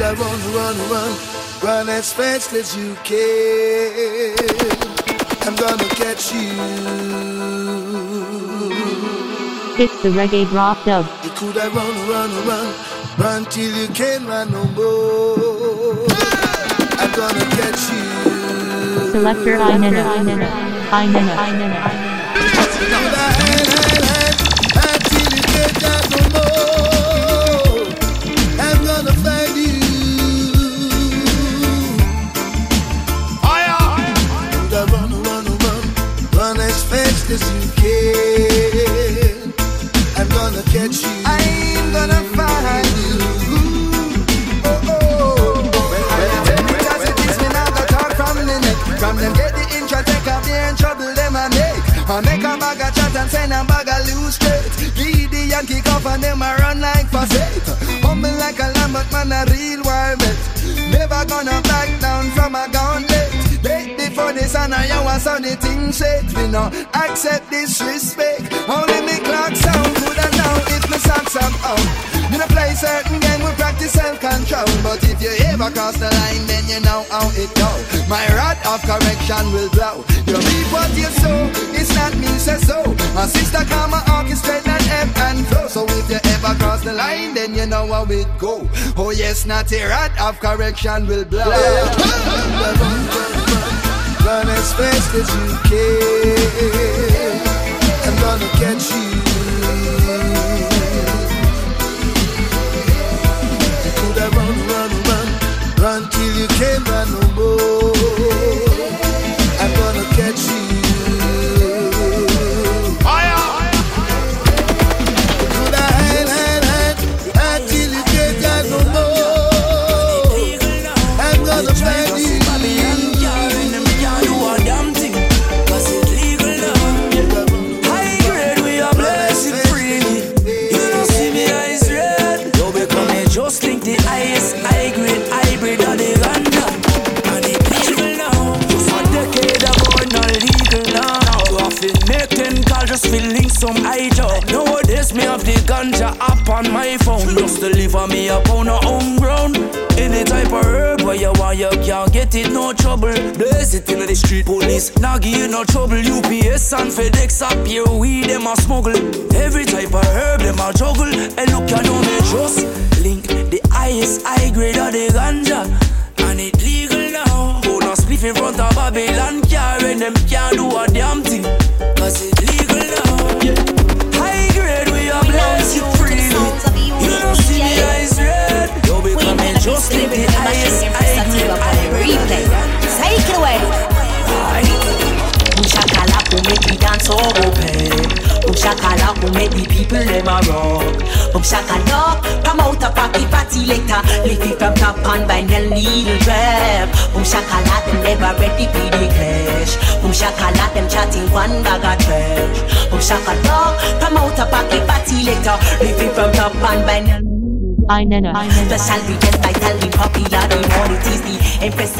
have run, run, run, run as fast as you can. I'm gonna catch you. It's the reggae drop dub. You could have run, run, run, run till you can't run no more. I'm gonna catch you. Selector Inene. Inene. Inene. Inene. as bag and a bag of loose straight. Lead the kick off and them I run like facet. Humble like a lamb, but man a real wild Never gonna back down from a gauntlet. For this and I want so the thing set Me no accept disrespect. Only me clock sound good and now if me socks am out. Me no play certain game we practice self-control. But if you ever cross the line then you know how it go. My rod of correction will blow. You reap what you sow, it's not me say so. My sister come and orchestrate and ebb and flow. So if you ever cross the line then you know how it go. Oh yes, not a rod of correction will blow. Run as fast as you can. I'm gonna catch you. You run no more. Now give no trouble. UPS and FedEx up here, we them a smuggle. Every type of herb, them a juggle. Drop. Boom shakala them never ready for the clash. Boom shakala them chatting one bag of trash. Boom shakala promote a party party later. It from top and by the Inene. Special weekend vitally popular The more it is the Empress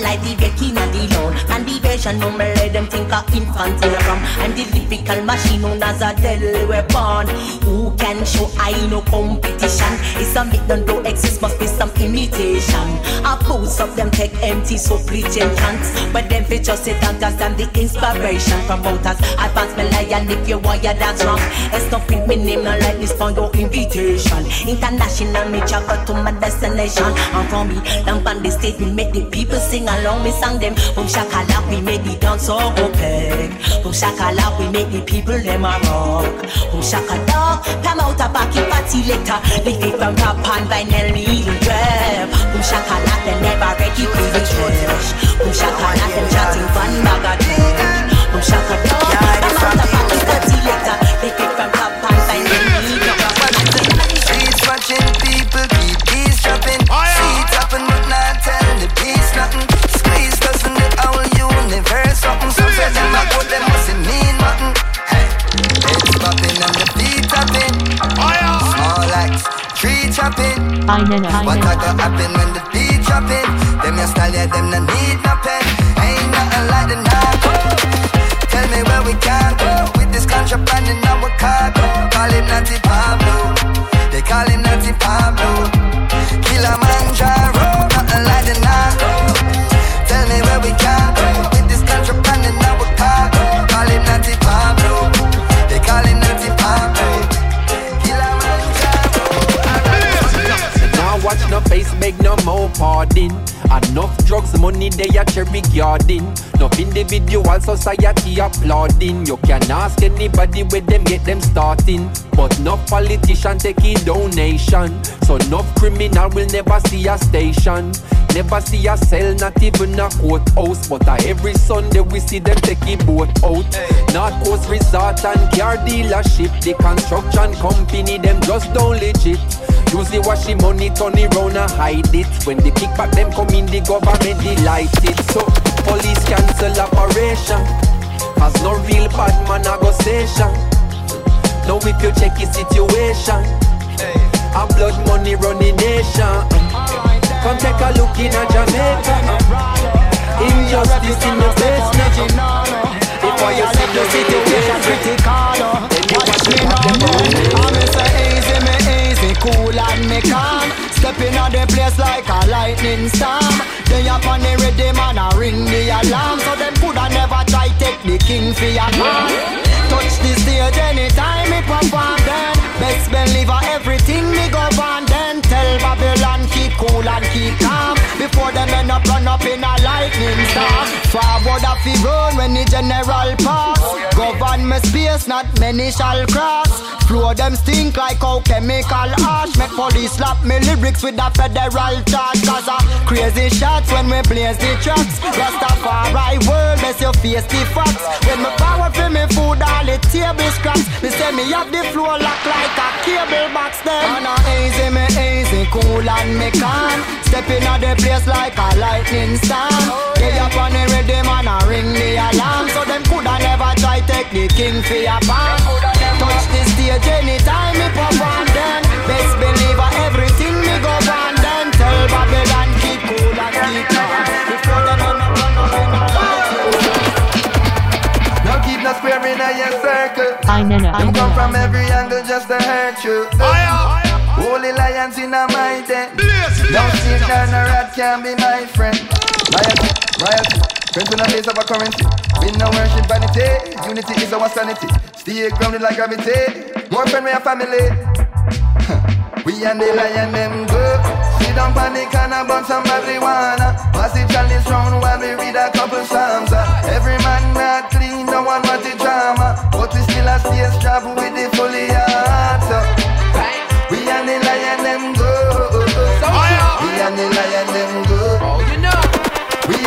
like the Becky and the Lone And the version number let them think of And the lyrical machine known as a weapon Who can show I no competition It's a myth don't do exist must be some imitation A post of them take empty so preaching chants But them fit just sit and understand the inspiration Promoters advance me lion if you wire that's wrong It's not print me name not like this for your invitation International me travel to my destination. And from me, down on the stage, we make the people sing along. Me sing them. Boom shakala, we make the dance so opaque. Boom shakala, we make the people them a rock. Boom shakala, come out a party later. Lift it from top and vinyl needle drop. Boom shakala, they never ready for the trash. Boom shakala, them chatting one bag of. Boom shakala, come out a backy party later. Chopping. What I go happen when the beat dropping? Them your style, yeah, them no need no pen. Ain't nothing like the narco. Tell me where we can go with this contraband in our cargo. Call it Natty Pablo. They call him Natty Pablo. Kilimanjaro. no face, beg no more pardon. Enough drugs, money they a cherry garden. Enough individual society applauding. You can ask anybody where them get them starting. But no politician take a donation. So no criminal will never see a station. Never see a cell, not even a courthouse. But uh, every Sunday we see them take a boat out. North Coast Resort and car dealership. The construction company, them just don't legit. Usually wash the money, turn it round and hide it. When they the kickback them come in, the government delight it. So police cancel operation. Cause no real bad man a go station. Now if you check the situation, blood money running nation. Lightning storm. They up on the ready man a ring the alarm, so them coulda never try take the king for your man. Touch the stage anytime me perform then. Best believe everything me go on then. Tell Babylon keep cool and keep calm before them end up run up in a lightning storm. Forward a fi run when the general pass. Govern me space, not many shall cross. Flow them stink like how chemical ash. Make police slap me lyrics with a federal charge. Cause a crazy shots when we blaze the tracks. Rastafari world, best you face the facts. When me power for me food, all the table scraps. Me say me have the floor lock like a cable box. Them and a easy, me easy, cool and me calm. Stepping on the place like a lightning storm. Get up on the ready man a ring the alarm. So them coulda never try take the king for your palm. Touch the stage anytime me perform then. Best believe everything me go on then. Tell Babylon keep cool and keep calm. Before them end up run up in a keep no square in a your circle. I nana, I Them come from every angle just to hurt you. Holy lions in a my den. Don't see down a rat can be my friend. Friends in a place of a currency. We no worship vanity. Unity is our sanity. Stay grounded like gravity. More friend, we a family. We and the lion them go Sit down panic and a bun some marijuana Pass the chalice round while we read a couple psalms uh. Every man not clean, no one want the drama But we still a stay strap with the fully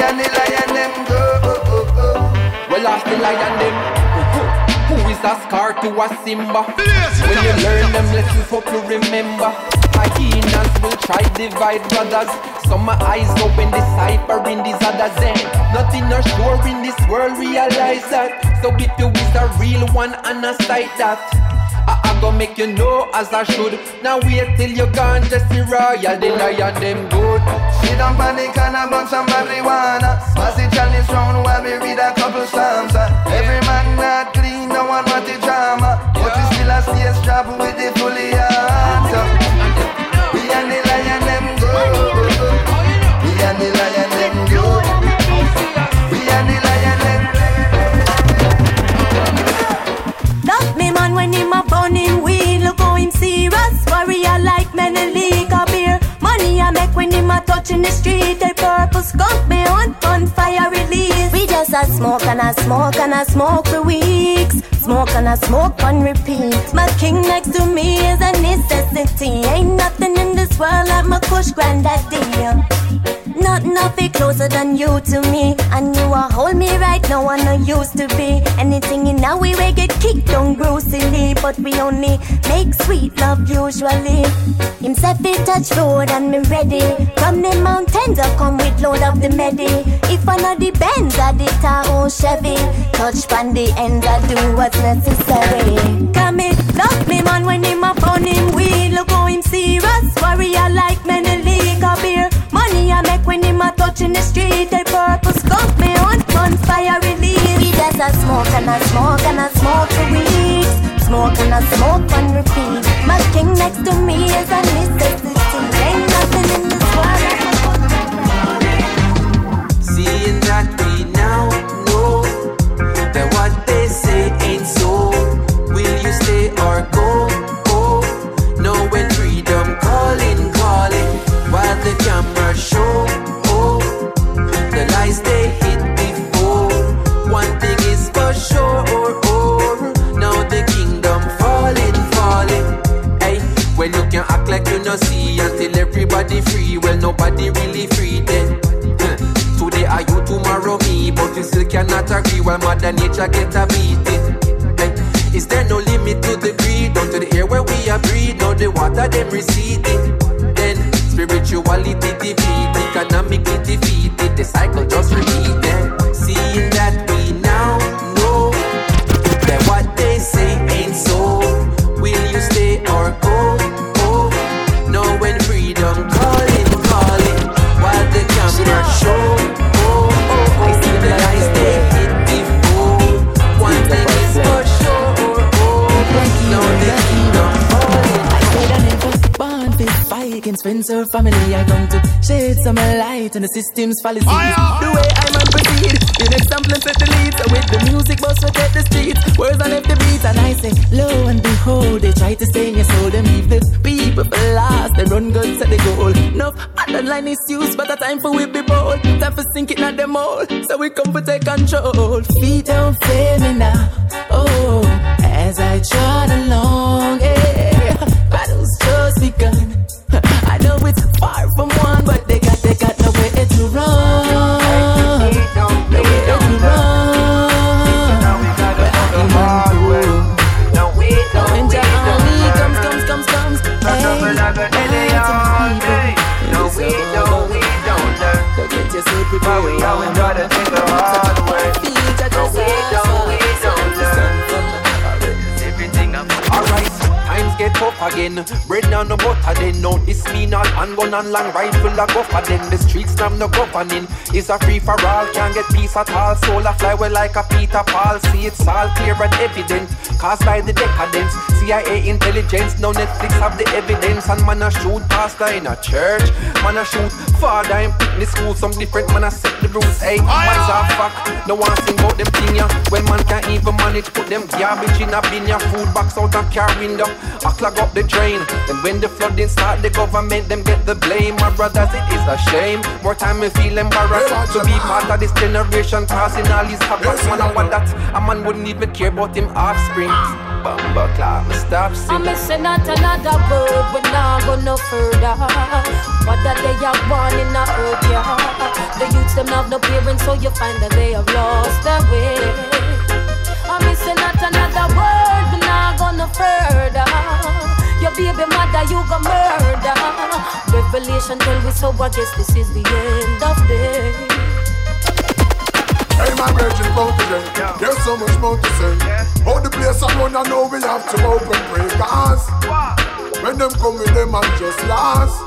and the lion them go Well, ask the lion them. Who is a scar to a Simba? When you learn them lessons, hope you remember. Hyenas will try divide brothers. Some my eyes open, deciphering these others. Then nothing are sure in this world, realize that. So if you is a real one, and a sight that. I, I go make you know as I should. Now wait till you gone, just the royal, the lion them good. Sit down panic and a bun some marijuana Pass the chalice round while we read a couple psalms uh. Every man not clean, no one want the drama But we still a stay strap with the fully heart. We and the him the street The purple skunk me on on fire release. We just a smoke and a smoke and a smoke for weeks. Smoke and a smoke on repeat. My king next to me is a necessity. Ain't nothing in this world like my kush granddaddy Nothing nothing closer than you to me. And you are hold me right now, I used to be. Anything in our way we get kicked on grossly. But we only make sweet love usually. Him Himself he touch road and me ready. From the mountains I come with load of the medi. If I know the Benz I the Tahoe Chevy. Touch pan the end, I do what's necessary. Come in, love me man when him up on him wheel. Look how him serious. Warrior like many league of touching the street. The purple skunk me on bonfire release. We just a smoke and a smoke and a smoke for weeks. Smoke and a smoke on the system's fallacies. The way I man proceed, the next sample and set the lead. So with the music, boss will take the streets. Words on left the beat, and I say, lo and behold, they try to stay in your soul. Them leave the people for last. They run guns at the goal. No, underline is used, but a time for we be bold. Time for sinking at them all. So we come for take control. Feet don't fail me now. Bread down no butter then. No, this mean handgun and long rifle a go for then. The streets now no governing. It's a free for all, can't get peace at all. Soul a fly well like a Peter Paul. See it's all clear and evident. Caused by the decadence. CIA intelligence, now Netflix have the evidence. And man a shoot pastor in a church. Man a shoot father in picnic school. Some different man a set the rules. Hey, man's a fuck. No one sing about them thing ya. When man can't even manage, put them garbage in a bin ya. Food box out a car window. I clog up the drain. Then when the flooding start, the government them get the blame. My brothers, it is a shame. More time we feel embarrassed to be part of this generation, causing all these havoc. Man, I want that a man wouldn't even care about him offspring. Bumble clock, me stop I'm singing. missing out another word, we not go no further. But that they are born in a earth, yeah. The youths them have no parents, so you find that they have lost their way. I'm missing out another word, we not go no further. Your baby mother, you go murder. Revelation tell we so, I guess this is the end of day. Hey, my virgin about today. There's so much more to say. How the place I run, I know we have to open breakers. When them come with them and just last.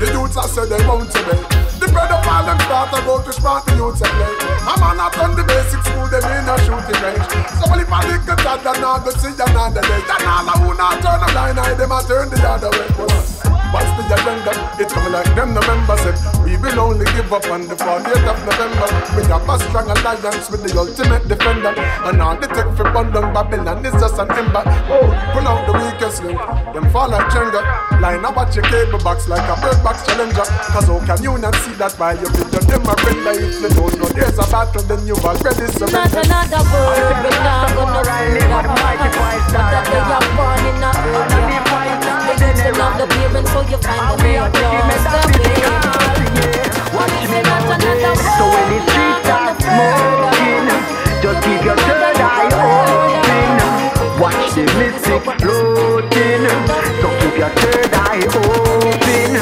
The youths I said they want to be. The bread of all start to go to smart the youths and play. A man up on the basic school, them in a shooting range. So only lick the dad, then I go see another day. Then all I who not turn a blind eye, them I turn the other way. What's the agenda? It's coming like them November said. We will only give up on the 40th of November. We have a strong alliance with the ultimate defender. And all the tech for London, Babylon is just an ember. Oh, pull out the weakest link. Them fall like Jenga. Line up at your cable box like a bird box challenger. Cause how can you not see that by your video? Them a render if they don't know there's a battle, then you've already Not surrendered. another word, we not go no further. But that they are born in a earth, yeah. The youths them have no parents, so you find that they have lost their way. Missing out another word, So when the we streets not are go no smoking, further. just keep your third eye open. Watch the mystic floating. So keep your third eye open.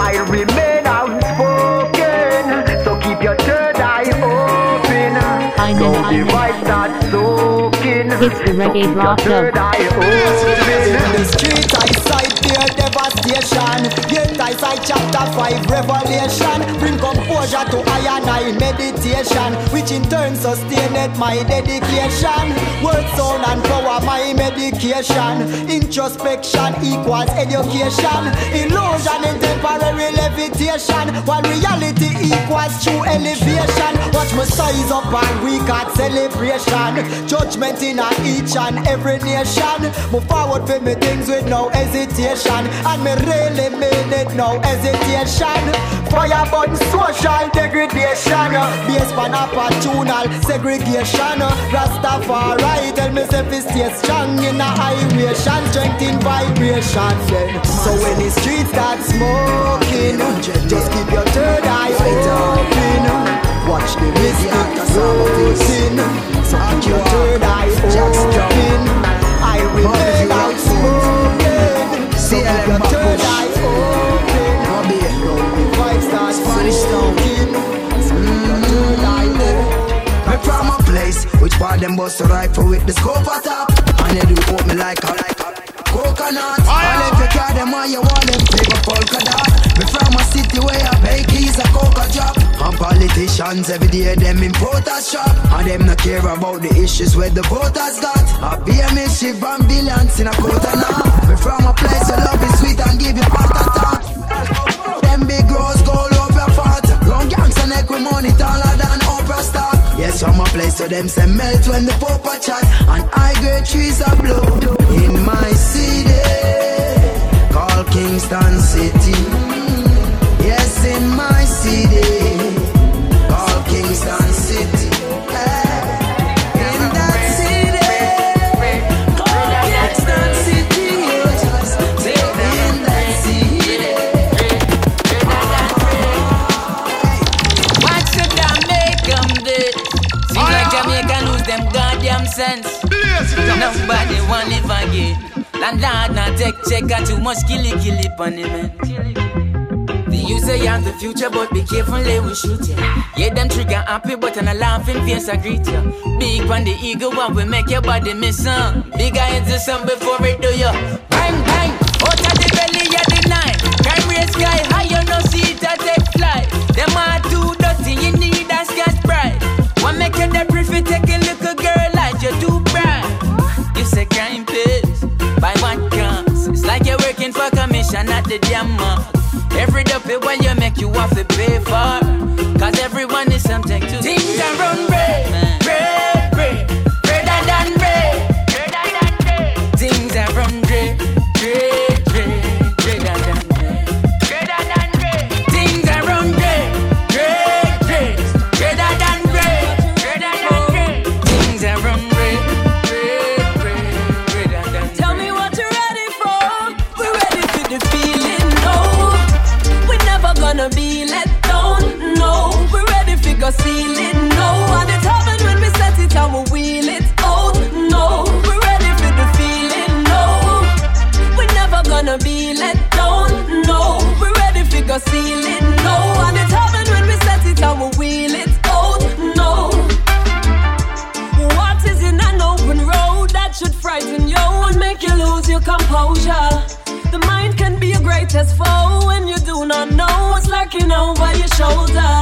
I remain know. vibe starts soaking. It's the reggae dub. eye In the street I sight their devastation Yet I sight chapter 5 revelation Bring composure to I and meditation Which in turn sustained my dedication. Word sound and power my medication. Introspection equals education. Illusion in temporary levitation. While reality equals true elevation. Watch me size up and weak at celebration. Judgment in a each and every nation Move forward for me things with no hesitation And me really mean it no hesitation Fire burn social degradation, based on opportunal segregation. Rastafari tell me if it stay strong in a vibration, strength in vibration. Then, so when the streets start smoking, just keep your third eye open. Watch the mystic floating. So keep your third eye open. I remain outspoken. So keep your third eye open. Now the vibes start smoking. So keep your third eye open. Me from a place which part them bust a rifle with the scope at top. And they do hold me like a like a coconut. Carry them on you want them flavor polka dot. Me from a city where a bake is a coca drop. And politicians every day them protest shop. And them not care about the issues where the voters got. I be a mischief billions in a quarter now. Me from a place where love is sweet and give you heart attack. Them big rose gold over fat. Long gangs and neck with money taller than Oprah star. Yes, from a place so them say melt when the pop a chat. And high grade trees are blow. In my city, Kingston City. Yes, in my city, called Kingston City. In that city, called Kingston City. In that city. Watch the damn make them this. Seems lose them goddamn sense. Nobody want live again. Landlord not take check got too much killy killy on the man. The you have the future, but be careful they will shoot you. Yeah, them trigger happy, but on a laughing face I greet you. Big on the eagle one will make your body miss some. Bigger into some before it do you. Bang bang, out of the belly of the night. Crime rate sky high, you no see it a take flight. Them are too dirty, you need a Scotch-Brite. One make you the prefer take a little girl like you too bright. You say crime the damn. Every duffy when you make you have to pay for. Be your when you do not know what's lurking over your shoulder.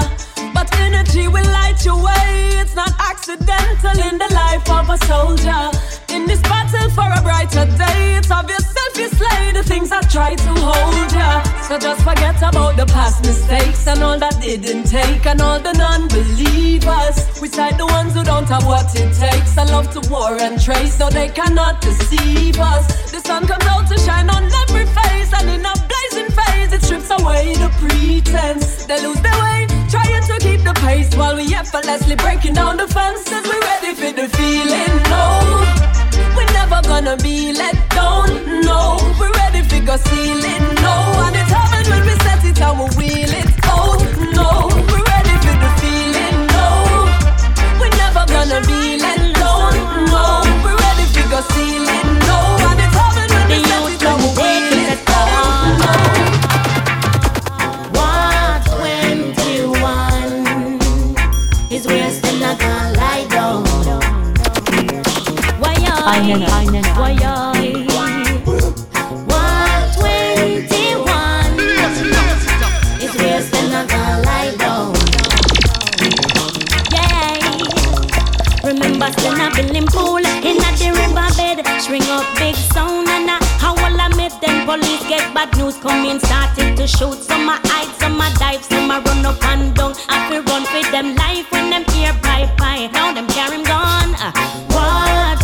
But energy will light your way. It's not accidental in the life of a soldier. In this battle for a brighter day, it's of yourself you slay the things that try to hold ya. So just forget about the past mistakes and all that didn't take and all the non-believers. We side the ones who don't have what it takes. I love to war and trace so they cannot deceive us. The sun comes out to shine on every face and in a blazing phase it strips away the pretense. They lose their way, trying to keep the pace while we effortlessly breaking down the fences. We're ready for the feeling, no. We're never gonna be let down, no. We're ready for go ceiling, no. And it happened when we set it and we wheel it out, no. We're ready for the feeling, no. We're never gonna be let down, no. We're ready for go ceiling, Why I nana, I What 21 is where still not gonna lie down. Yeah. Remember pool in the river bed. Up big sound and I met them police get bad news coming started to shoot. A run up and down. I run for them life when them hear pipe pie. Now them carry gone. Uh,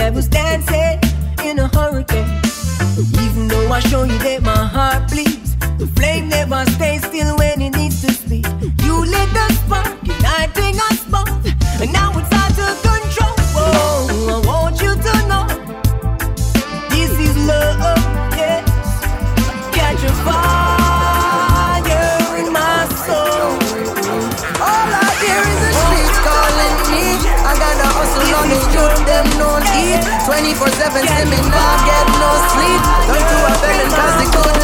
have us dancing in a hurricane. Even though I show you that my heart bleeds, the flame never stays still when it needs to speak. You lit the spark, 24-7 see me not get no sleep. Don't do a felon cause the good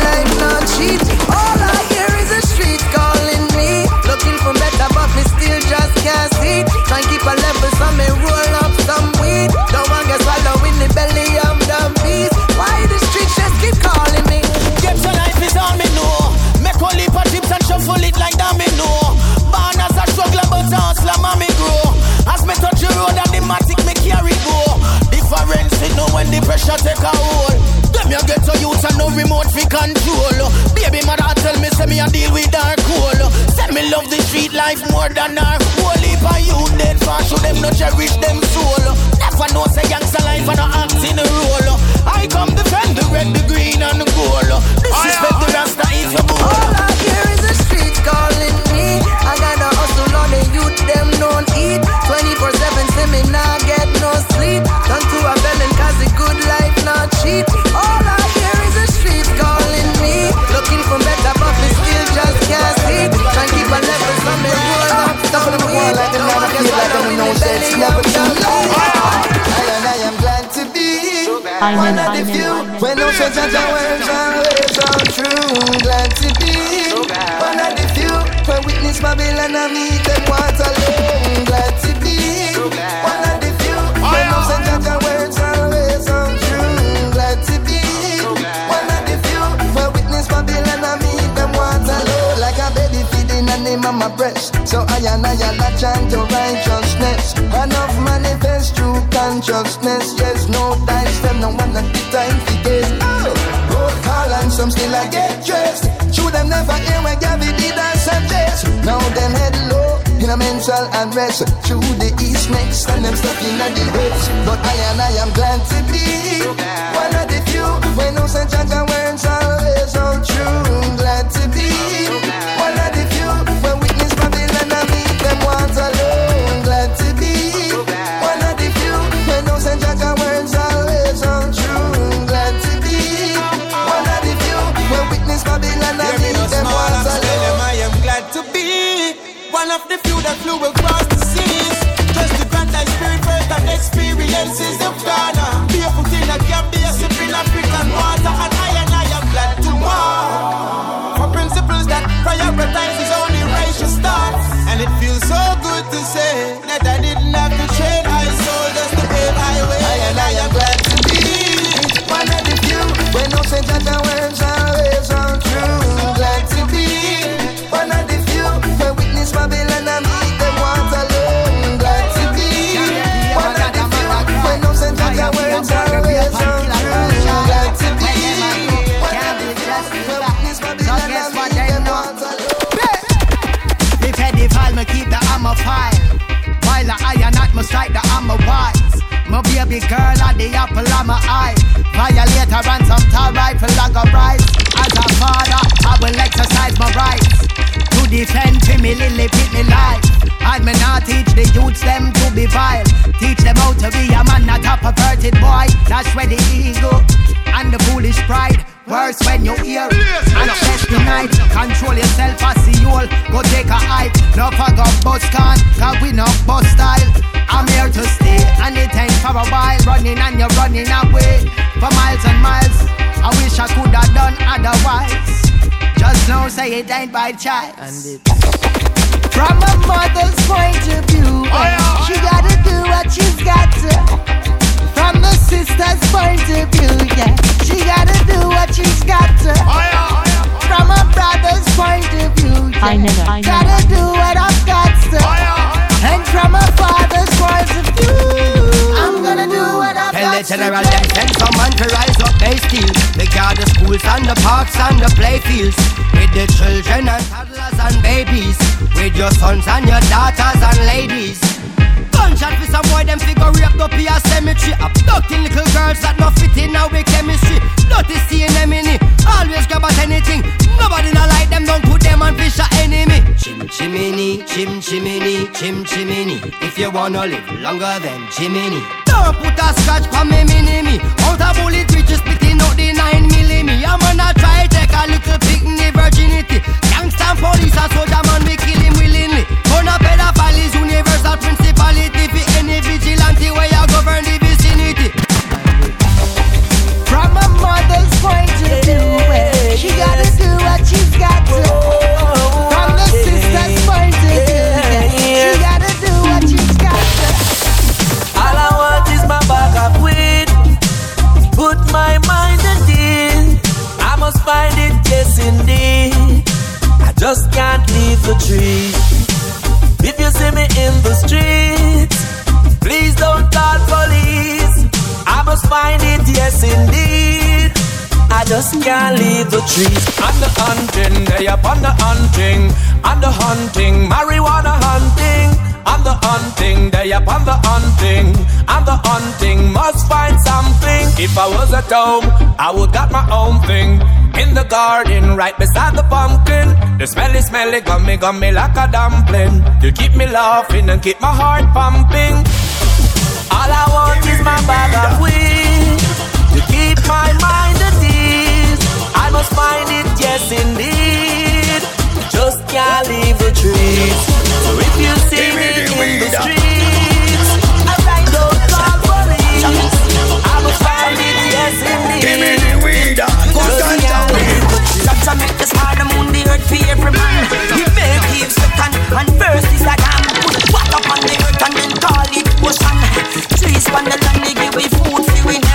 the pressure take a hold. Them you get to youth and no remote fi control. Baby mother tell me say me a deal with dark cool. Say me love the street life more than her whole heap youth dead for show them no cherish them soul. Never know say gangster life and no act in a role. I come defend the red, the green and the gold. Disrespect the rasta if you bull. All I hear is the streets calling me. I gotta hustle on the youth, them don't eat. 24-7 see me not get no sleep. Done to a felon cause the good life not cheap. All I hear is the street calling me. Looking for better but me still just can't see. Try and keep a level so me roll up some weed. like Don't another feel like swallow I in know the say never of too I one of I the few. I. When no such as words always all true. Glad to be one of the few. When witness Babylon and meet them Waterloo. Glad to be one of the few. When no such as words always all true. Glad to be one of the few. When witness Babylon and meet them Waterloo. Like a baby feeding on the mama breast. So I and I a chant to righteousness. Enough manifest consciousness. Yes, no dice, them no one at the time to guess. Oh, call and some still I get dressed. Shoot them never hear when did I suggest. Now them head low in a mental unrest. Through the east next and them stuck in the west. But I and I am glad to be one of the few. When no such as words always all true. Glad to be Glad to be one of the few that flew across the seas. Just to grant thy spirit first and experiences of Ghana. Baby girl at the apple of my eye. Violator and some tar rifle like a rise. As a father, I will exercise my rights. To defend me lily pitney life. And me not teach the youths them to be vile. Teach them how to be a man, not a perverted boy. That's where the ego and the foolish pride. Worse when you hear and test the night. Control yourself as the old. Go take a hike. No fuck up bus can, cause we no bus style. I'm here to stay and it ain't for a while. Running and you're running away for miles and miles. I wish I could have done otherwise. Just know say it ain't by choice. From a mother's point of view, oh, oh, she gotta do what she's got to. From the sister's point of view, yeah, she gotta do what she's got to. Oh, From a brother's point of view, yeah, I never, I gotta do what I've got to. And from a father's point of view, I'm gonna do what I've Tell got the to. general them send some man to rise up they steal. They guard the school schools and the parks and the playfields. With the children and toddlers and babies. With your sons and your daughters and ladies. Gunshot for some boy, them figure raped up here cemetery. Abducting little girls that no fit in our chemistry. Dirty seeing them in it. Always grab at anything. Nobody not like them, don't wanna live longer than Jiminy. Don't put a scratch for me, mini me. Out a bullet, we just splitting out the 9 milli I'm gonna try take a little picnic virginity. Gangsta police, a soldier man, we kill him willingly. Gonna pedophile is universal principality. For any vigilante where you govern the vicinity. From a mother's point of view, she gotta do what she's got to. Just can't leave the tree. If you see me in the streets, please don't call police. I must find it, yes indeed. I just can't leave the trees. On the hunting, they up on the hunting, on the hunting, marijuana hunting. On the hunting, they up on the hunting, on the hunting, must find something. If I was at home, I would got my own thing. In the garden, right beside the pumpkin. The smelly, smelly, gummy, gummy like a dumpling. You keep me laughing and keep my heart pumping. All I want is my bag of weed to keep my mind at ease. I must find it, yes indeed. Just can't leave the trees. So if you see me in the streets, I ride don't call police. I must find it, yes indeed. Give me the weed, Just can't leave the trees. Jah Jah make the star, the moon, the earth for every man. He make it second and first is a dam. Put what up on the earth and then call it ocean. Trees on the land, they give we food we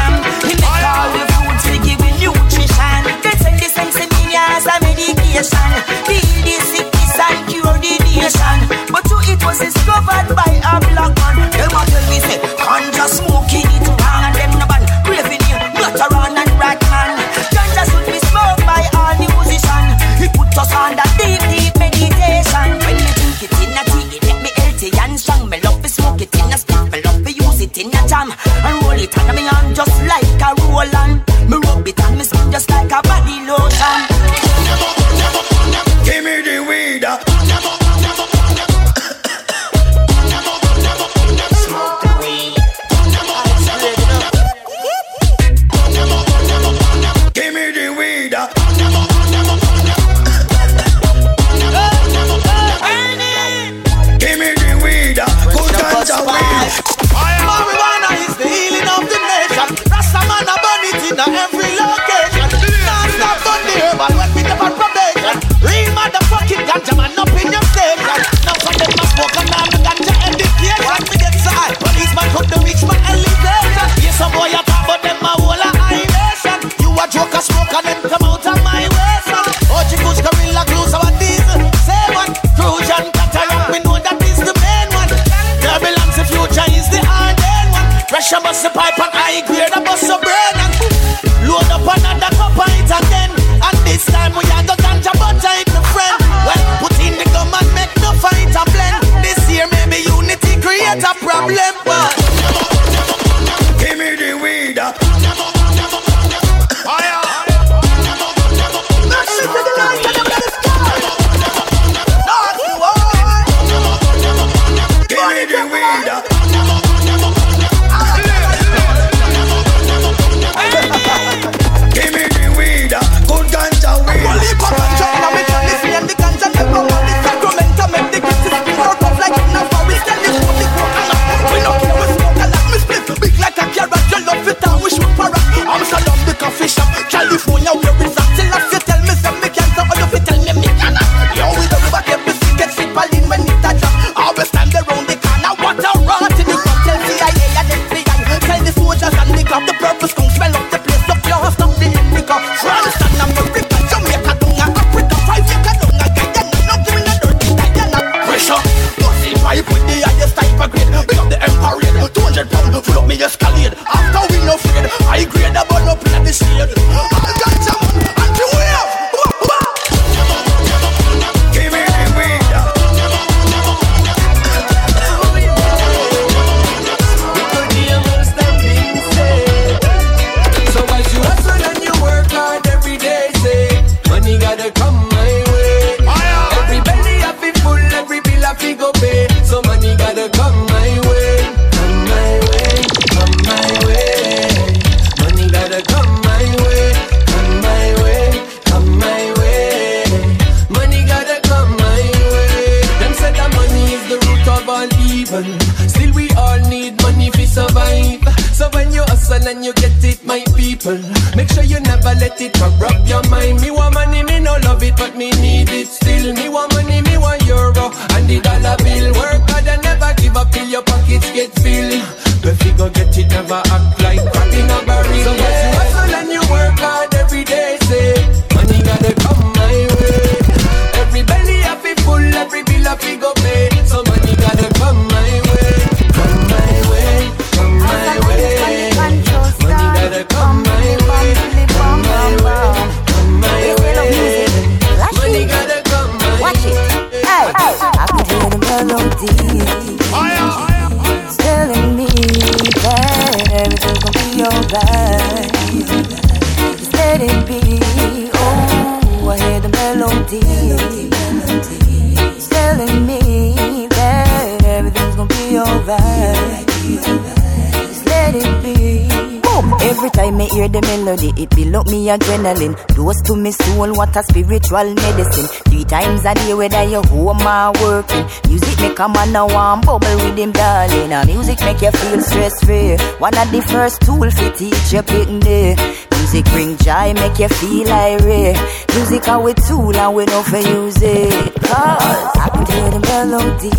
melody, it build up me adrenaline. Dose to me soul, what a spiritual medicine. Three times a day, whether you home or working. Music make a man a warm bubble with him, darling. And music make you feel stress free. One of the first tool for teach you picking day. Music bring joy, make you feel irate. Music our tool and we don't for use it. Cause I can hear the melody.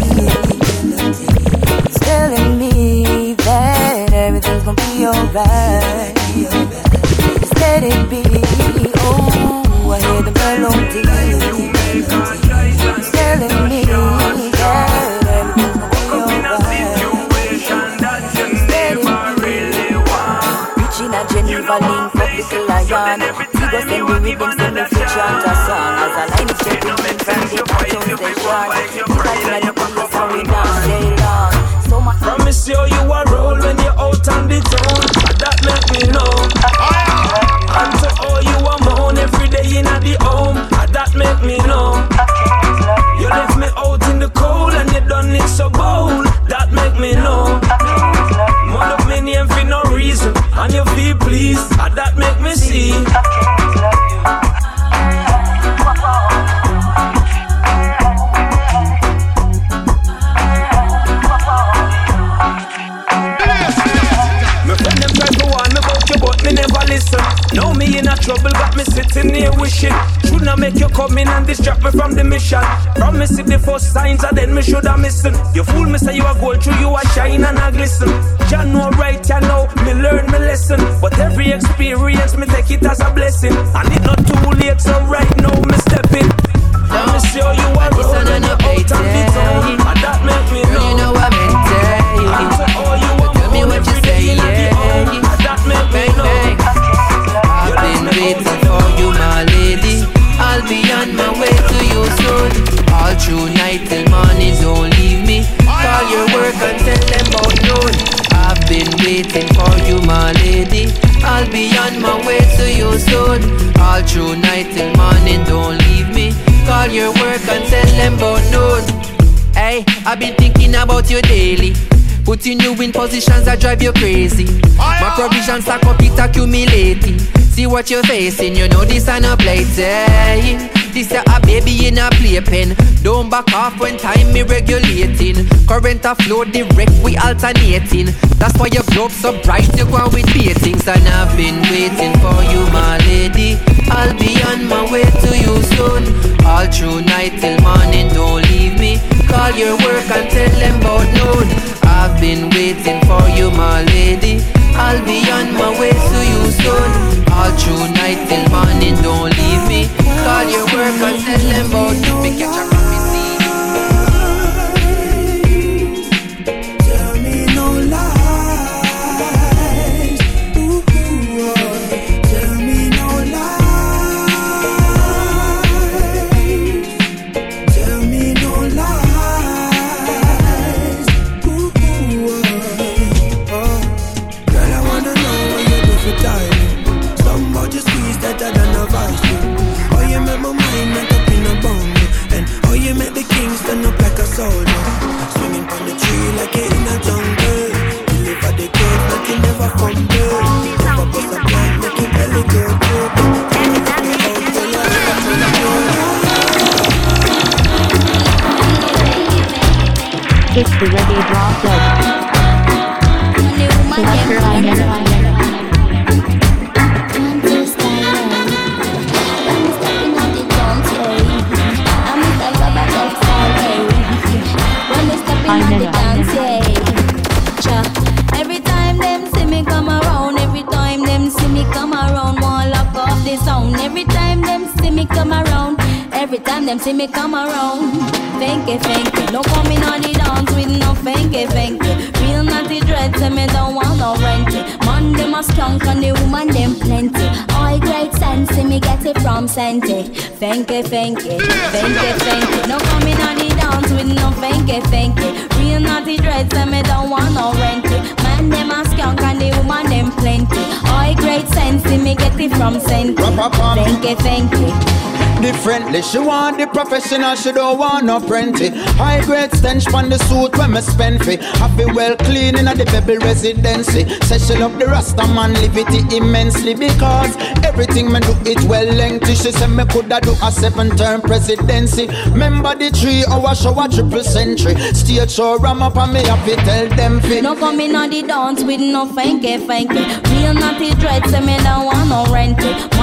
It's telling me that everything's gonna be alright. Let it be. Oh, I hear the melody. Telling me that everything's gonna be alright. Reaching a Geneva link up with lion. Tigo send the rhythm, send me chant a song. As a line is stepping in from the action station. Because in the place and we not stay long. Promise you you a roll when you're out on the town. Cold and you done it so bold. That make me know. More of me name for no reason and you feel pleased. That make me see. Listen. Now me in a trouble, got me sitting here wishing. Should not make you come in and distract me from the mission. Promise if the first signs are then me should have missing. You fool me say you are gold, through you are shine and I glisten. Jah know right, ya know me learn me lesson. But every experience me take it as a blessing, and it not too late, so right now me step in. Promise you you are roll and you out on the town, and that make me know. Waiting for you, my lady. I'll be on my way to you soon. All through night till morning, don't leave me. Call your work and tell them about noon. I've been waiting for you, my lady. I'll be on my way to you soon. All through night till morning, don't leave me. Call your work and tell them about noon. Hey, I've been thinking about you daily. Putting you in positions that drive you crazy. My provisions up, it accumulating. See what you're facing, you know this ain't a playtime. This a a baby in a playpen. Don't back off when time me regulating. Current a flow direct, we alternating. That's why your globe so bright, you go with beatings. And I've been waiting for you, my lady. I'll be on my way to you soon. All through night till morning, don't leave me. Call your work and tell them about noon. I've been waiting for you, my lady. I'll be on my way to you soon. All through night till morning, don't leave me. Call your work and tell them about. Me catch a Fanky differently. She want the professional, she don't want no plenty. High grade stench on the suit when me spend fi. Happy well clean in the baby residency. Say she love the Rasta man, live it immensely because everything me do it well lengthy. She say me coulda do a seven term presidency. Remember the three hour show a triple century. Stage show ram up and me have to tell them fi. No coming on the dance with no fanky fanky. Real naughty dread say me don't want no rent.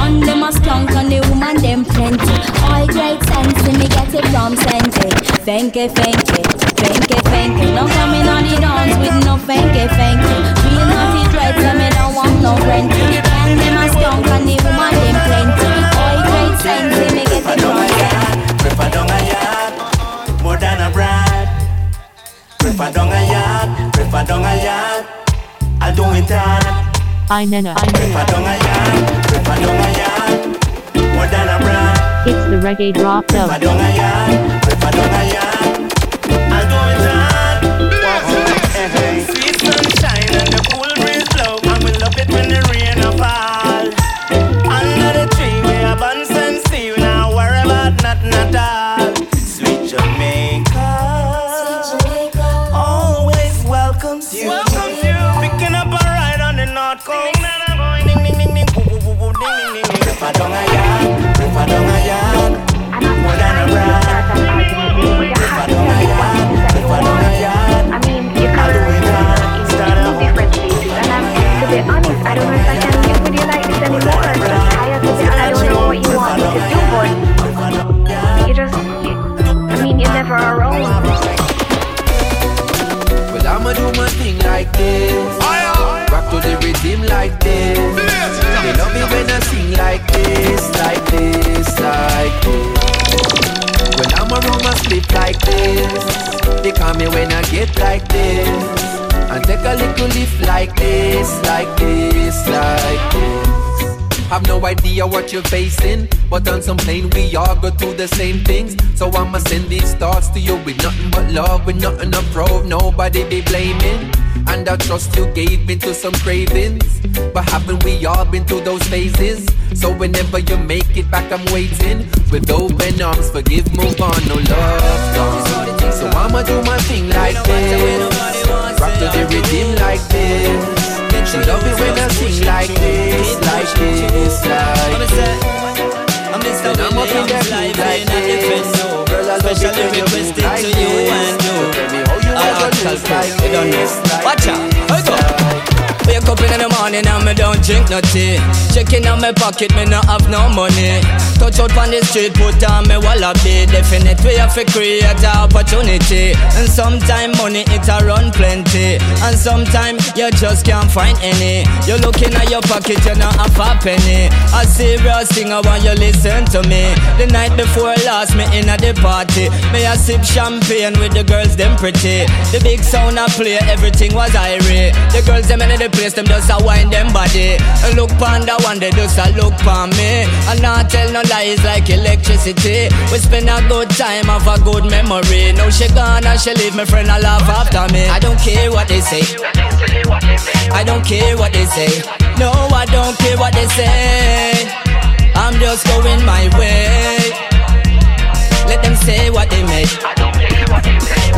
Man them a skunk and the woman them plenty. All great sense, me get it from Senti. Fanky, fanky, fanky, fanky. No coming on the dance with no fanky, fanky. Real naughty dreads, and me don't want no rent. And them a skunk and the woman them plenty. All great sense, me get it from Senti. Prefer down a yard, more than a bride. Prefer down a yard, prefer down a yard. I'll do it hard. I nana, I Prefer nana. down a yard, prefer down a yard. More than a bride. It's the reggae drop dub. Call me when I get like this. And take a little lift like this, like this, like this. Have no idea what you're facing, but on some plane we all go through the same things. So I'ma send these thoughts to you with nothing but love, with nothing to prove, nobody be blaming. And I trust you gave me to some cravings, but haven't we all been through those phases? So whenever you make it back, I'm waiting with open arms. Forgive, move on, no love gone. So I'ma do my thing like this, rock to the rhythm like this. She love it when I sing like this, like this, like this. I'm Mr. When I'm up in that Williams, live like in a different zone. Girl, I love it Specially when you move requested like to you and you. Tell me how you I ever ask like you don't know. this, like Watch out, let's go. Up in the morning and me don't drink no tea. Checking out my pocket, me no have no money. Touch out on the street, put on me wallaby. Definite have to create a opportunity. And sometime money it a run plenty. And sometime you just can't find any. You looking at your pocket, you not have a penny. A serious I want you listen to me. The night before last, me in at the party. Me a sip champagne with the girls, them pretty. The big sound I play, everything was irate. The girls them in the place, them just a wind them body. Look pon the one, they just a look pon me. And not tell no lies like electricity. We spend a good time, have a good memory. Now she gone and she leave my friend a laugh after me. I don't care what they say. I don't care what they say. No, I don't care what they say. I'm just going my way. Let them say what they may.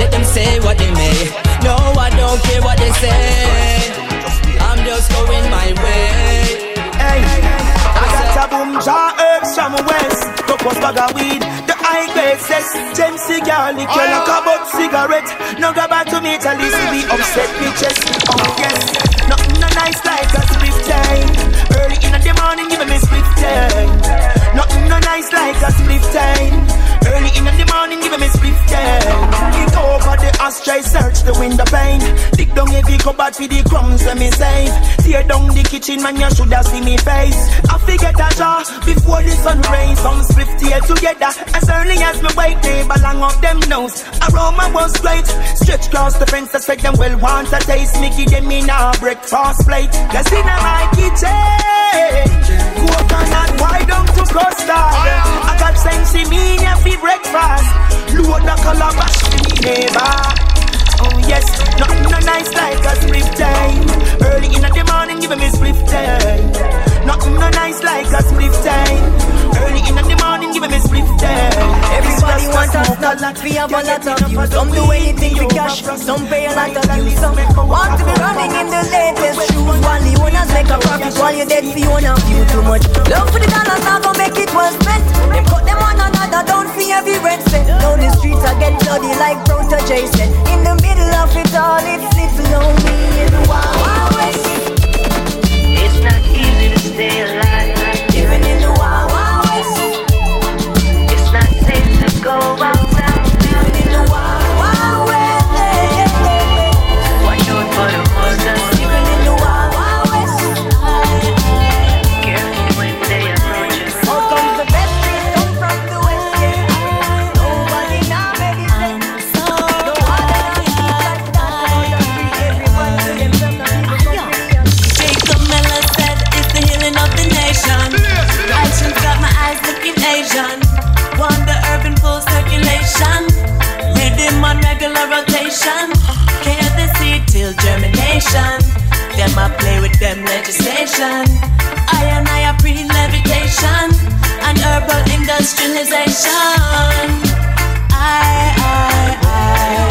Let them say what they may. No, I don't care what they say. I'm just going my way. Hey, I got a boom jaw herbs from west. Focus bag of weed, the high grade says. Gem cigar, lick your like a butt cigarette. No go back to me, tell this be upset me chest. Oh yes, nothing no nice like a split time. Early in the morning, give me split time. No nice like a split time. Early in the morning, give me split time. It over the ashtray search. the window pane. Dig down every cupboard for the crumbs that me save. Tear down the kitchen, man, you shoulda see me face. I forget a jar before the sun rays. Some split tail together as early as me wake. Neighbor long up them nose. Aroma was great. Stretch across the fence, I said them well want a taste. Me give them in a breakfast plate. Cause in my kitchen, coconut why don't to I got sense in me, yeah, for breakfast. Load the calabash for me neighbor. Oh yes, nothing no nice like a split time. Early in the morning, give me split time. Nothing no nice like a split time. Early in the morning, give me split time. Everybody wants a snuff, we have a lot of views. Some do anything for cash, some pay a lot of views. Some want to be running in the latest shoes. While the owners make a profit, while you're dead for own a few too much. Love for the dollars, now go make it well spent. Them cut them one another down for every rent spent. Now the streets are get bloody like Protoje said. In the middle of it all, it's little lonely wild. It's not easy to stay alive. Go outside. Germination. Them I play with them legislation. I and I are pre-levitation and herbal industrialization. I, I, I.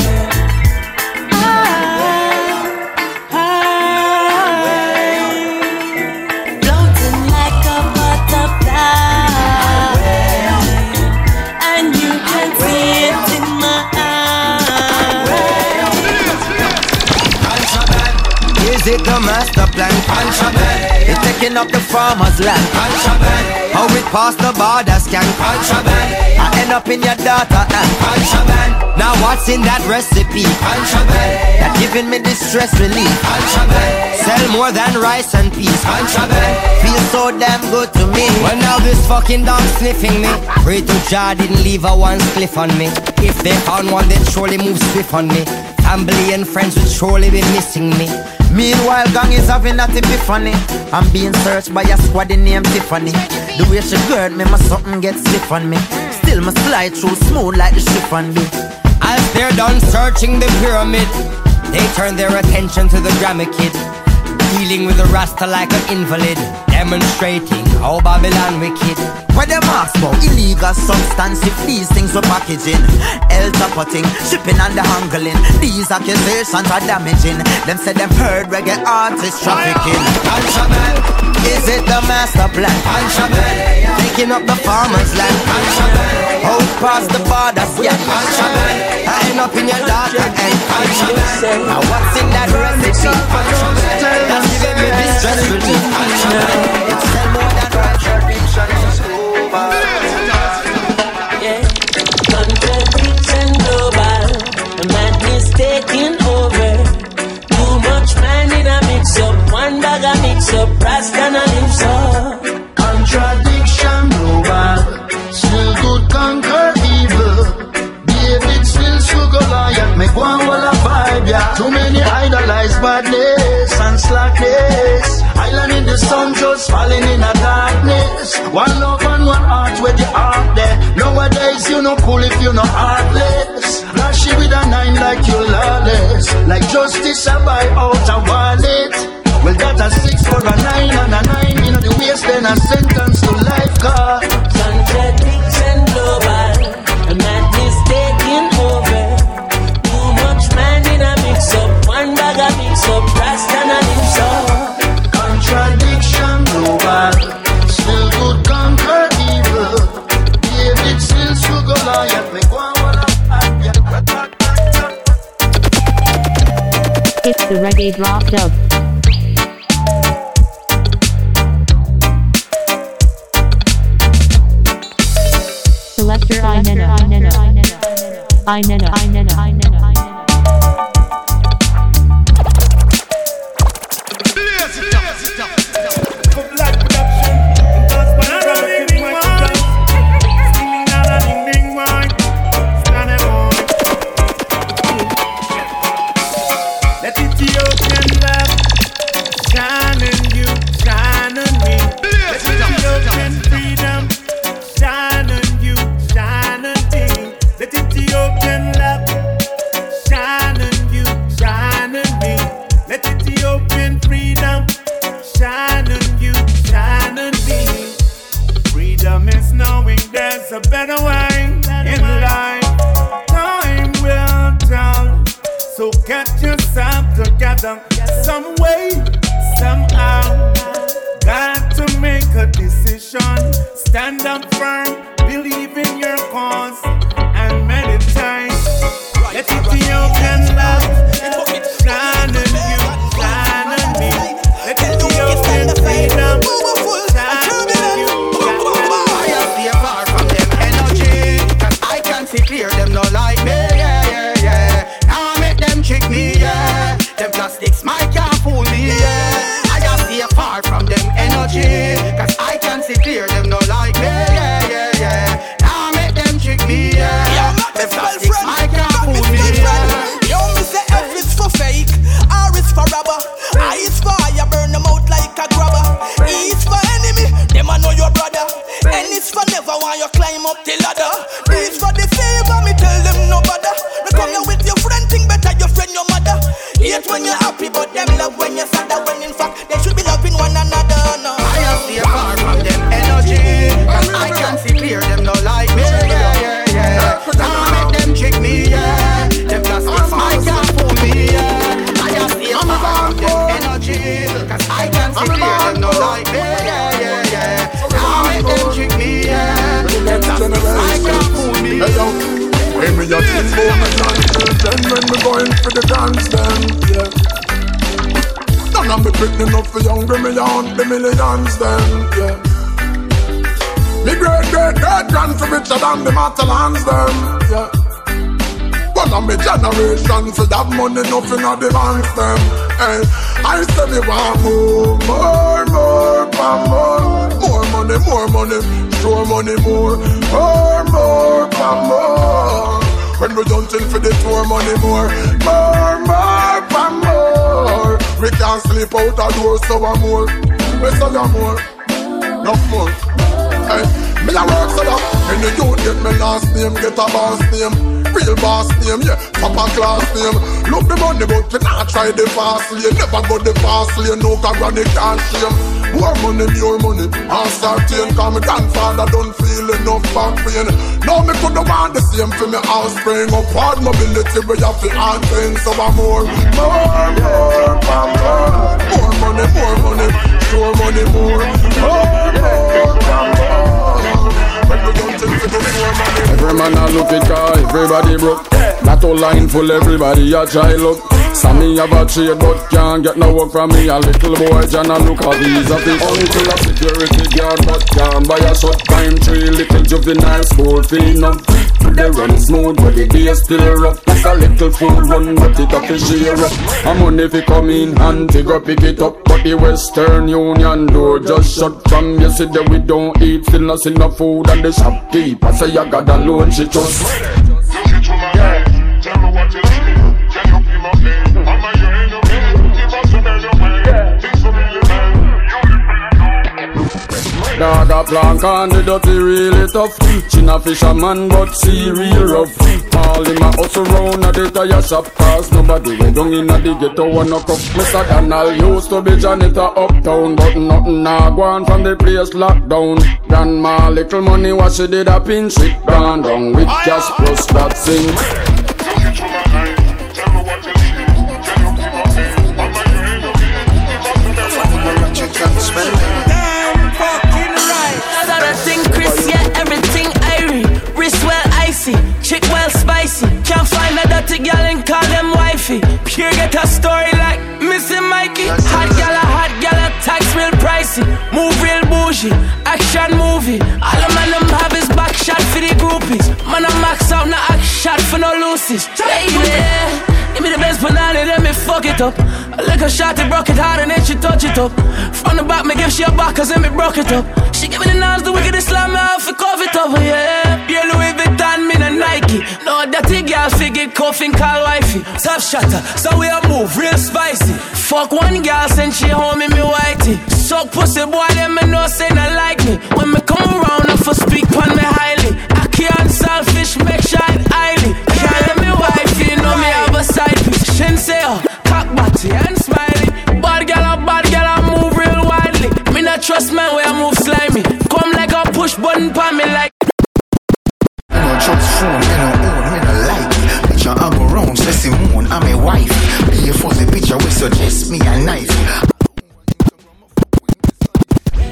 Is it the master plan? Contraband. It's taking up the farmer's land. Contraband. How it pass the border scan? Contraband. I end up in your daughter and Contraband. Now what's in that recipe? Contraband. That giving me distress relief. Contraband. Sell more than rice and peas. Contraband. Feel so damn good to me. Well now this fucking dog sniffing me. Pray to Jah didn't leave a one spliff on me. If they found one, then surely move swift on me. Family and friends would surely be missing me. Meanwhile, gang is having that epiphany. I'm being searched by a squad named Tiffany. The way she gird me, my something gets stiff on me. Still, my slide through smooth like the ship on me. As they're done searching the pyramid, they turn their attention to the Grammy Kid. Dealing with a rasta like an invalid, demonstrating how Babylon wicked. Where them ask for illegal substance if these things were packaging. El putting, shipping and the handling. These accusations are damaging. Them said them heard reggae artists trafficking. Contraband, is it the master plan? Contraband, taking up the farmers' land. Contraband, out past the borders, yeah. Contraband, I end up in your daughter and contraband. Now what's in that recipe? Contraband, that's giving me distress relief. Contraband, Rasta and a lips up. Contradiction global, still good conquer evil. David still sugar Goliath, make one wall a vibe, yeah. Too many idolize badness and slackness. Island in the sun just falling in a darkness. One love and one heart where the heart there. Nowadays you no cool if you no heartless. Flashy with a nine like you lawless. Like justice I buy out waste then Inene them no like me Yeah, yeah, yeah. Now make them trick me, yeah. Them plastics might can't fool me, yeah. I just stay far from them energy Cause I can see clear them the millions, then yeah. Me great great great grand for richer than the Matalans, then yeah. One of me generation for that money, nothing of the banks, them Hey, eh. I say me want more, more, more, more, more money, more money, sure money, more More, more, more, When we hunting for the tour money, more More, more, more, We can't sleep out a door, so I'm more We say I'm more, no more. Hey, me a work so that the youth get me last name, get a boss name. Real boss name, yeah, proper class name. Look the money but you not try the fast lane. Never go the fast lane, no cause granny can't shame More money, more money, and certain Cause my grandfather don't feel enough back pain. Now me coulda want the same for me offspring Upward mobility, we have to hand things I'm more, more, more, more, more. More money, more money, sure money, more. More, more, more, more. Every man a look it car, everybody broke. That whole line full, everybody a try look. Sammy have a trade but can't get no work from me. A little boy John look at these of his uncle a security guard but can't buy a short time tree. Little juvenile school fee no. They run smooth but the day still rough. It's a little food run but it up share up. A money fi come in and fi go pick it up. But the Western Union door just shut from yesterday. We don't eat, still not see no food and the shopkeeper say I got a loan she just. Dog a plank and the dirty really tough. Chin a fisherman but see real rough. All him a hustle round a the tire shop. Cause nobody way down in a the ghetto wanna cuff. Mr. Donald used to be janitor uptown But nothing now go on from the place locked down. Grandma little money what she did a pinch it Gone down with cash plus that sing Pure get a story like Missy Mikey. Hot gal, a hot gal, a tax real pricey. Move real bougie, action movie. All the man them have is back shot for the groupies. Man, I max out, now act shot for no loosies. Baby. Give me the best banana, then me fuck it up. I lick a shot, it broke it hard, and then she touch it up. From the back, me give she a back, cause then me broke it up. She give me the knives, the wicked slam me off, for cover it up, yeah. Yeah, Louis Vuitton, Nike. No, dirty girl, figure coughing, call wifey. Top shatter, so we a move, real spicy. Fuck one girl, send she home in me whitey. Suck pussy, boy, them me know say not like me. When me come around, I for speak on me highly. I go round, say Simone, I'm a wife. suggest me a knife.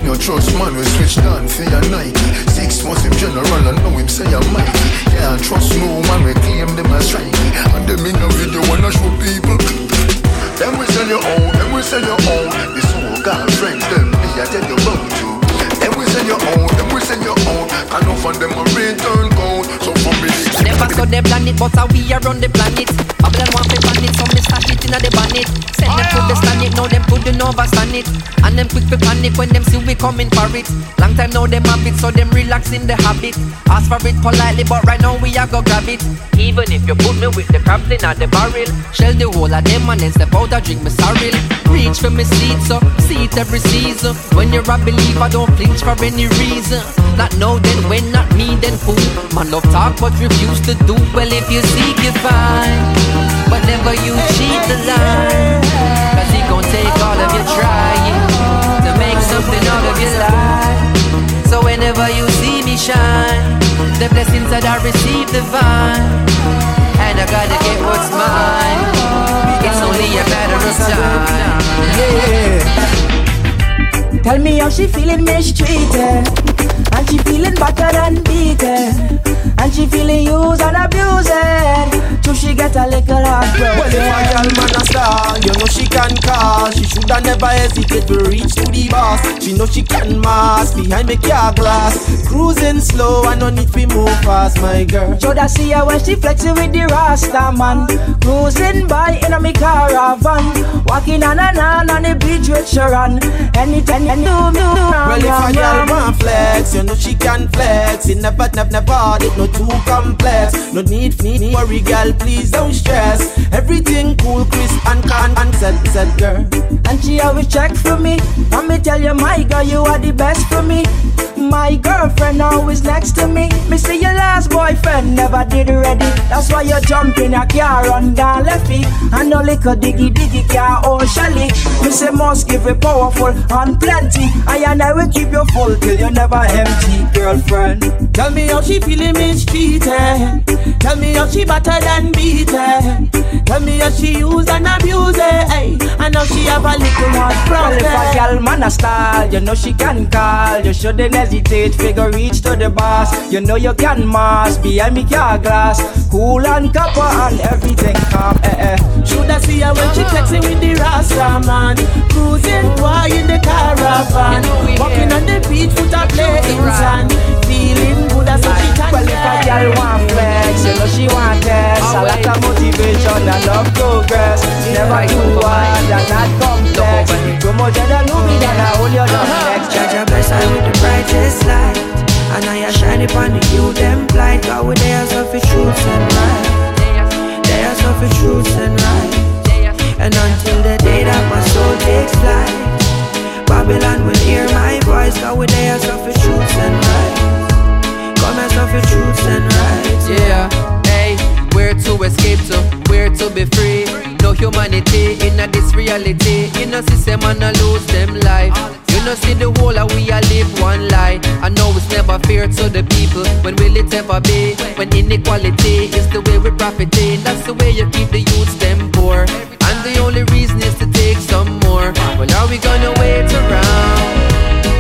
No trust man, we switch down for your Nike. Six months him general, I know him say I'm mighty. Can't trust no man, we claim them as strikey. And them in a video wanna show people. Them we sell your own, them we sell your own. This whole girlfriends, them me I tell you about you. Them we sell your own, them we sell your own. I know for them a return code. So me, Never saw the planet, but how we are on the planet. Babylon want to ban it, so me stash it inna the bonnet. Send them to the stand it, now them couldn't overstand it. And them quick to panic when them see we coming for it. Long time now them have it, so them relax in the habit. Ask for it politely, but right now we are go grab it. Even if you put me with the crabs in the barrel, shell the whole of them and then step out and drink me sorrel. Reach for me seat, so see it every season. When you're a believer, don't flinch for any reason. Not now, then when, not me, then who? Man love talk, but refuse to do. Well, if you seek, you find. But never you cheat the line. Cause he gon' take all of your trying to make something out of your life. So whenever you see me shine, the blessings that I receive divine. And I gotta get what's mine. It's only a matter of time. Yeah. Tell me how she feeling mistreated Feeling used and abused Till she get a little heartbroken Well, if a girl man a star, you know she can call. She shoulda never hesitate to reach to the boss. She know she can mask behind the car glass. Cruising slow, I no need to move fast, my girl. Shoulda see her when she flexing with the Rasta man Cruising by in a me caravan Walking on and on on the beach with Sharon Anytime you do me Well, if a girl want flex, you know she can flex. It never, never, never, it no too complex. No need, need, worry, girl, please don't stress. Everything cool, crisp and can and set, set, girl. And she always check for me And me tell you my girl you are the best for me My girlfriend always next to me Me see your last boyfriend never did ready That's why you jump in a car run down left feet And no little diggy diggy car or shelly Me say must give it powerful and plenty I and I will keep you full till you never empty girlfriend Tell me how she feeling mistreated. Tell me how she battered and beaten. Tell me how she used and abused. Hey. I know she have a little Well, problem. if a girl man a style, you know she can call. You shouldn't hesitate, figure reach to the boss. You know you can mask behind me car glass. Cool and copper and everything calm. Eh, eh. Shoulda see her when she flexing with the Rasta man Cruising by in the caravan Walking on the beach with a play in sand Feeling good as she can Well, if a girl want flex, you know she want test. A lot of motivation and love progress. Never too hard and not complex. Too much of the new me than I hold you down next. Judge a bless her with the brightest light. And I a shine upon the youth them blind. God with their of the truth and right They are of the truth and right And until the day that my soul takes flight Babylon will hear my voice. God with their of the truth and right Come as of the truth and right Yeah, hey, where to escape to, where to be free. No humanity in a this reality. You know, system and I lose them life. You know, see the whole of we a live one lie. I know it's never fair to the people. When will it ever be? When inequality is the way we profiting. That's the way you keep the youths them poor. And the only reason is to take some more. Well, are we gonna wait around?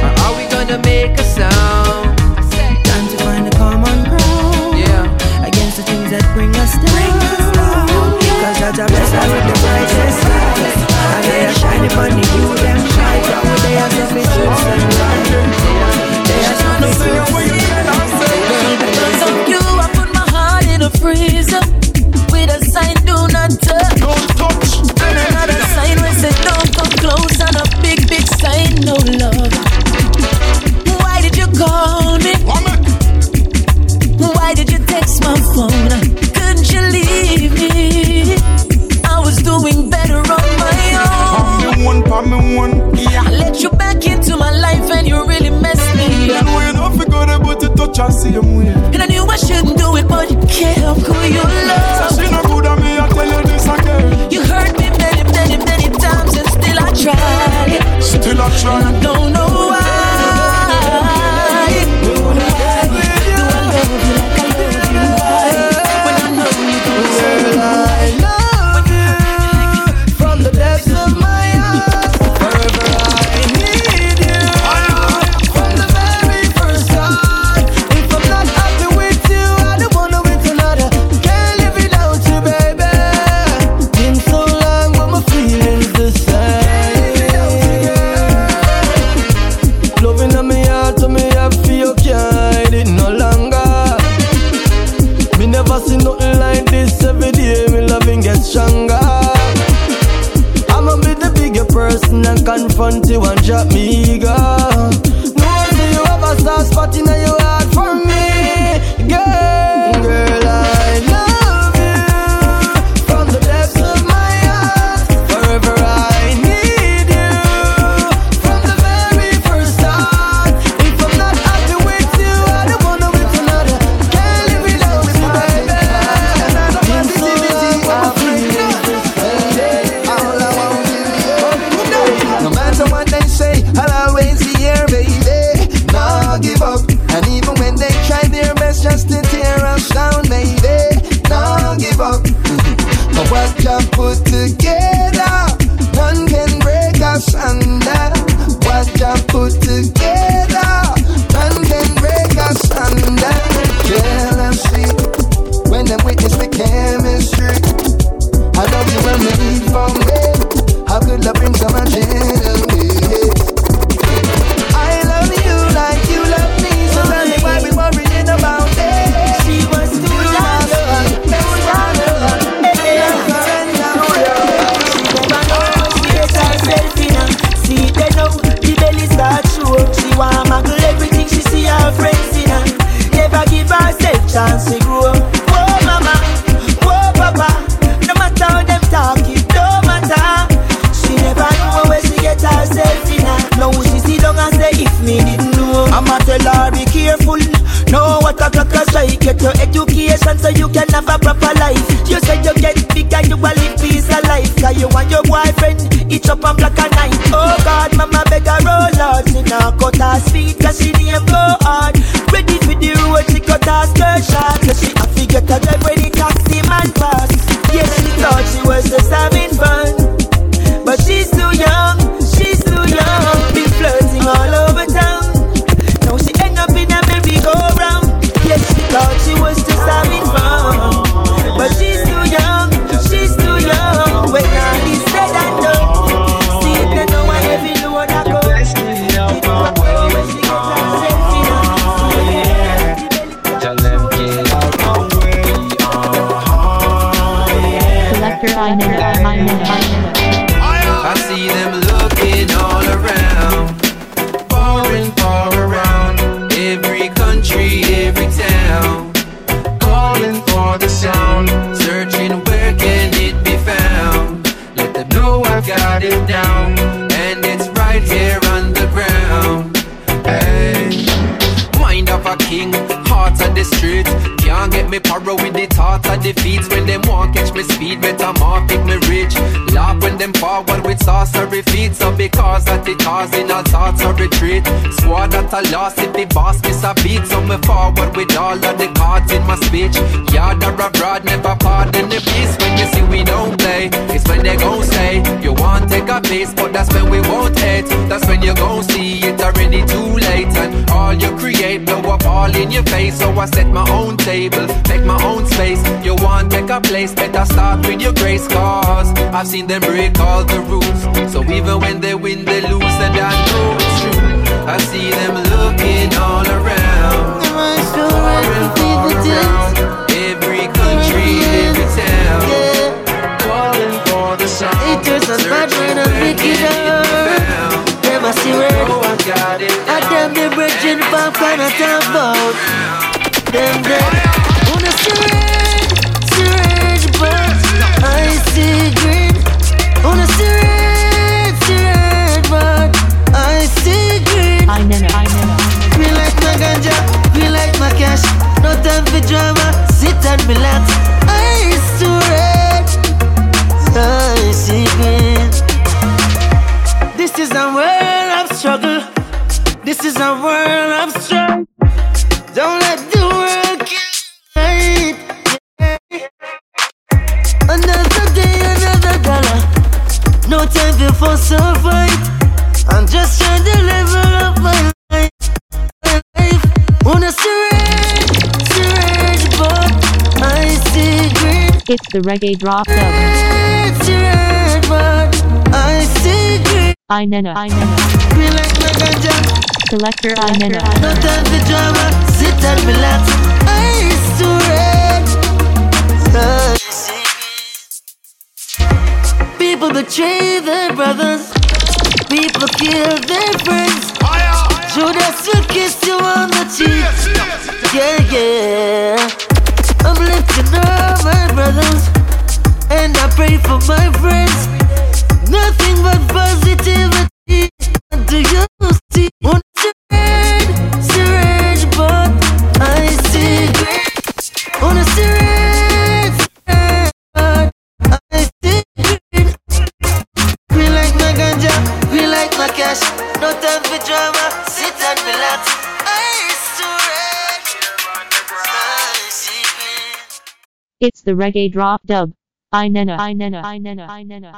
Or are we gonna make a sound? Bring us down Cause Judge a bless her with the brightest light And they are shining upon the youth them shine God with their of the truth and right They are of the truth Because of you, I put my heart in a freezer with a sign, do not touch. Don't touch. And another sign where say don't come close, and a big, big sign, no love. Why did you call me? Why did you text my phone? Doing better on my own. one, me one, yeah. I let you back into my life, and you really messed me up. know you don't figure about to touch her same way. And I knew I shouldn't do it, but you can't help who you love. Say she no good at me, I tell you this again. You hurt me many, many, many times, and still I try. Still I try. I don't know lost if the boss miss a beat So me forward with all of the cards in my speech. Yard or abroad, never pardon the peace. When you see we don't play, it's when they gon' say You want take a piece, but that's when we won't hate. That's when you gon' see it already too late And all you create blow up all in your face. So I set my own table, make my own space. You want take a place, better start with your grace Cause I've seen them break all the rules. So even when they win, they lose and I know it's true. I see Imagine if I'm gonna tell both them dead. On a syringe, syringe box, I see green. On a syringe, syringe but I see green. I know, I know. We like my ganja, we like my cash. No time for drama, sit and relax. This is a world of strife. Don't let the world kill light. Another day, another dollar. No time before survive. I'm just trying to level up my life. Wanna surrender, surrender, but I see green. It's the reggae drop though. Surrender, but I see green. I nana, I nana. Selector Inene. Don't have the drama, sit and relax. I used to rage. People betray their brothers. People kill their friends. Judas will kiss you on the cheek. Yeah, yeah. I'm lifting up my brothers. And I pray for my friends. Nothing but positivity. Do you see? It's the reggae drop dub. Inene, I nena, Inene, I nena.